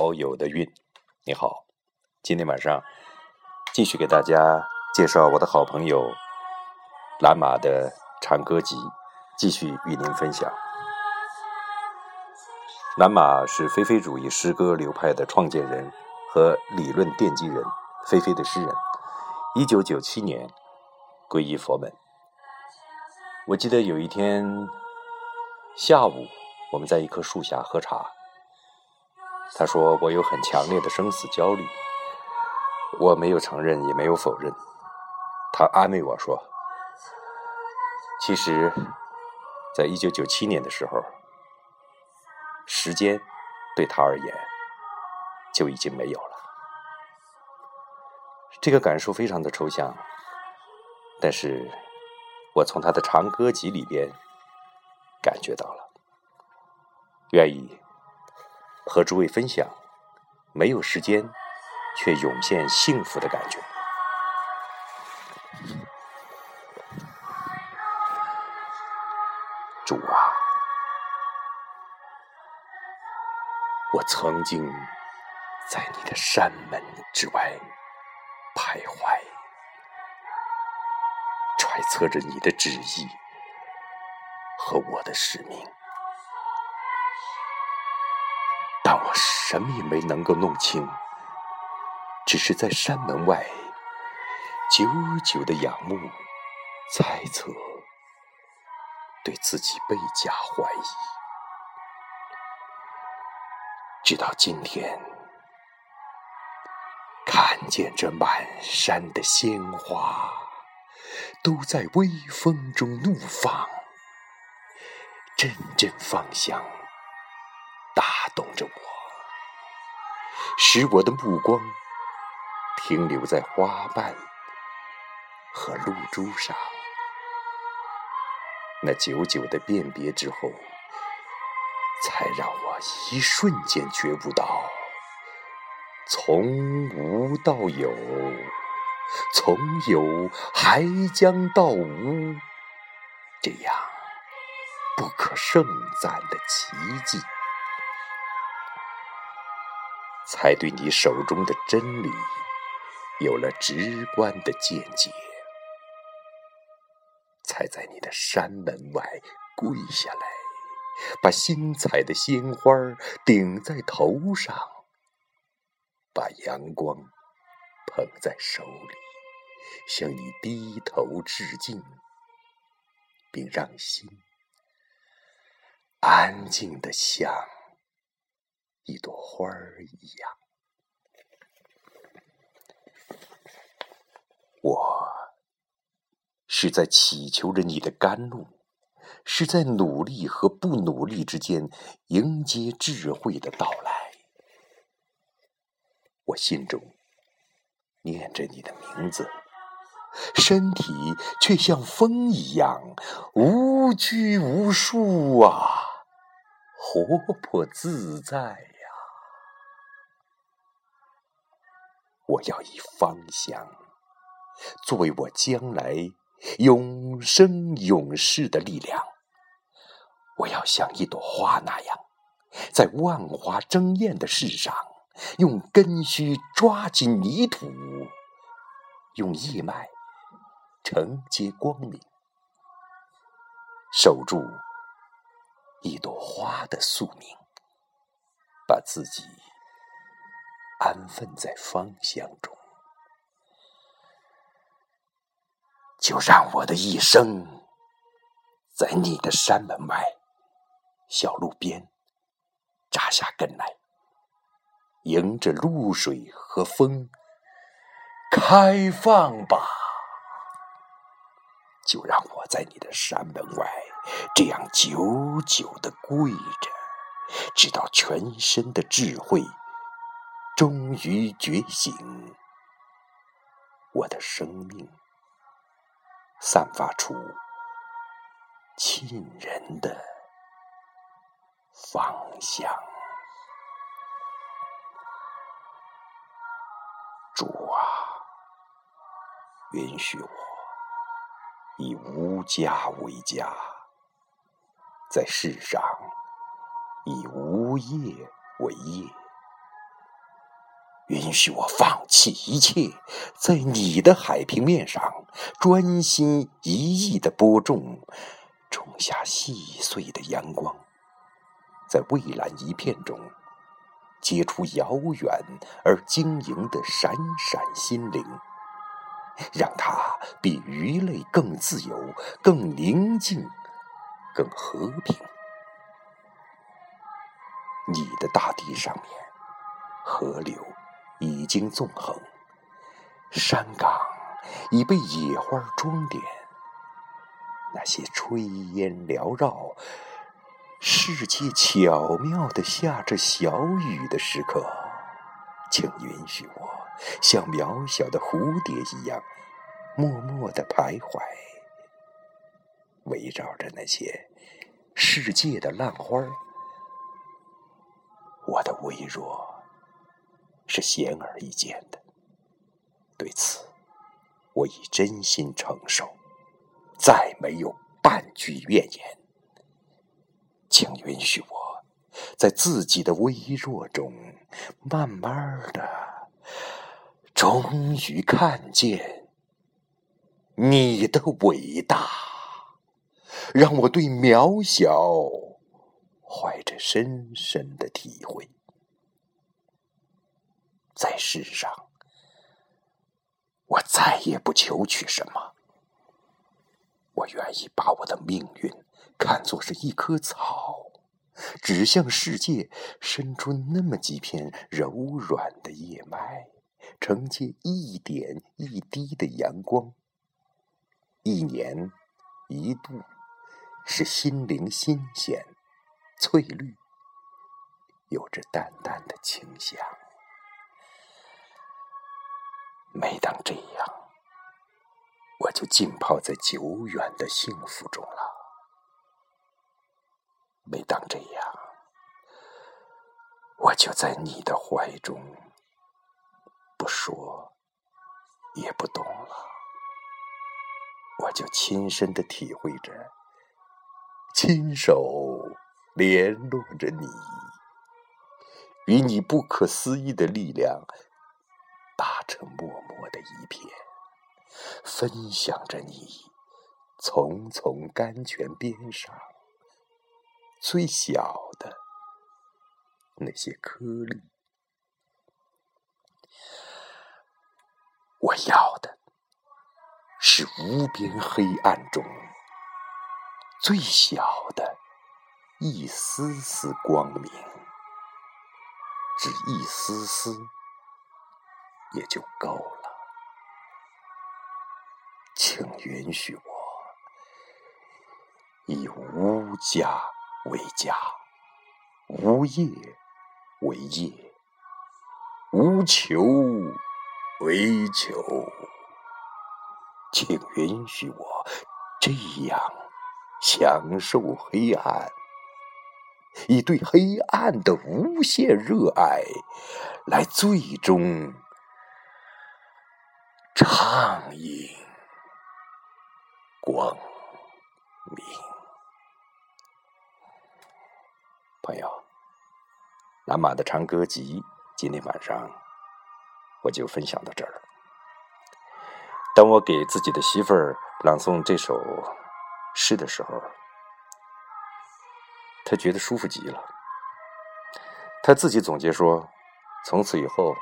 好友的韵，你好，今天晚上继续给大家介绍我的好朋友蓝马的长歌集，继续与您分享。蓝马是菲菲主义诗歌流派的创建人和理论奠基人，菲菲的诗人。一九九七年皈依佛门。我记得有一天下午，我们在一棵树下喝茶。他说：“我有很强烈的生死焦虑。”我没有承认，也没有否认。他安慰我说：“其实，在一九九七年的时候，时间对他而言就已经没有了。”这个感受非常的抽象，但是我从他的长歌集里边感觉到了，愿意。和诸位分享，没有时间却涌现幸福的感觉。主啊，我曾经在你的山门之外徘徊，揣测着你的旨意和我的使命。什么也没能够弄清，只是在山门外久久的仰慕、猜测，对自己倍加怀疑。直到今天，看见这满山的鲜花都在微风中怒放，阵阵芳香。使我的目光停留在花瓣和露珠上。那久久的辨别之后，才让我一瞬间觉悟到：从无到有，从有还将到无，这样不可胜赞的奇迹。才对你手中的真理有了直观的见解，才在你的山门外跪下来，把新采的鲜花顶在头上，把阳光捧在手里，向你低头致敬，并让心安静的想。一朵花儿一样，我是在祈求着你的甘露，是在努力和不努力之间迎接智慧的到来。我心中念着你的名字，身体却像风一样无拘无束啊，活泼自在。我要以芳香作为我将来永生永世的力量。我要像一朵花那样，在万花争艳的世上，用根须抓紧泥土，用叶脉承接光明，守住一朵花的宿命，把自己。安分在芳香中，就让我的一生在你的山门外、小路边扎下根来，迎着露水和风开放吧。就让我在你的山门外这样久久的跪着，直到全身的智慧。终于觉醒，我的生命散发出沁人的芳香。主啊，允许我以无家为家，在世上以无业为业。允许我放弃一切，在你的海平面上专心一意的播种，种下细碎的阳光，在蔚蓝一片中结出遥远而晶莹的闪闪心灵，让它比鱼类更自由、更宁静、更和平。你的大地上面，河流。已经纵横，山岗已被野花装点。那些炊烟缭绕、世界巧妙的下着小雨的时刻，请允许我像渺小的蝴蝶一样，默默的徘徊，围绕着那些世界的浪花我的微弱。是显而易见的，对此我已真心承受，再没有半句怨言。请允许我，在自己的微弱中，慢慢的，终于看见你的伟大，让我对渺小怀着深深的体会。在世上，我再也不求取什么。我愿意把我的命运看作是一棵草，只向世界伸出那么几片柔软的叶脉，承接一点一滴的阳光。一年一度，使心灵新鲜、翠绿，有着淡淡的清香。每当这样，我就浸泡在久远的幸福中了。每当这样，我就在你的怀中，不说也不动了。我就亲身的体会着，亲手联络着你，与你不可思议的力量。打成默默的一片，分享着你丛丛甘泉边上最小的那些颗粒。我要的是无边黑暗中最小的一丝丝光明，只一丝丝。也就够了，请允许我以无家为家，无业为业，无求为求，请允许我这样享受黑暗，以对黑暗的无限热爱来最终。畅饮光明，朋友，蓝马的长歌集，今天晚上我就分享到这儿了。当我给自己的媳妇儿朗诵这首诗的时候，她觉得舒服极了。她自己总结说：“从此以后。”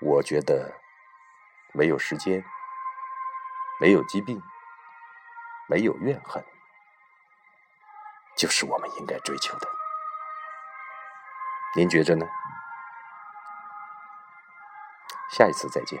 我觉得没有时间，没有疾病，没有怨恨，就是我们应该追求的。您觉着呢？下一次再见。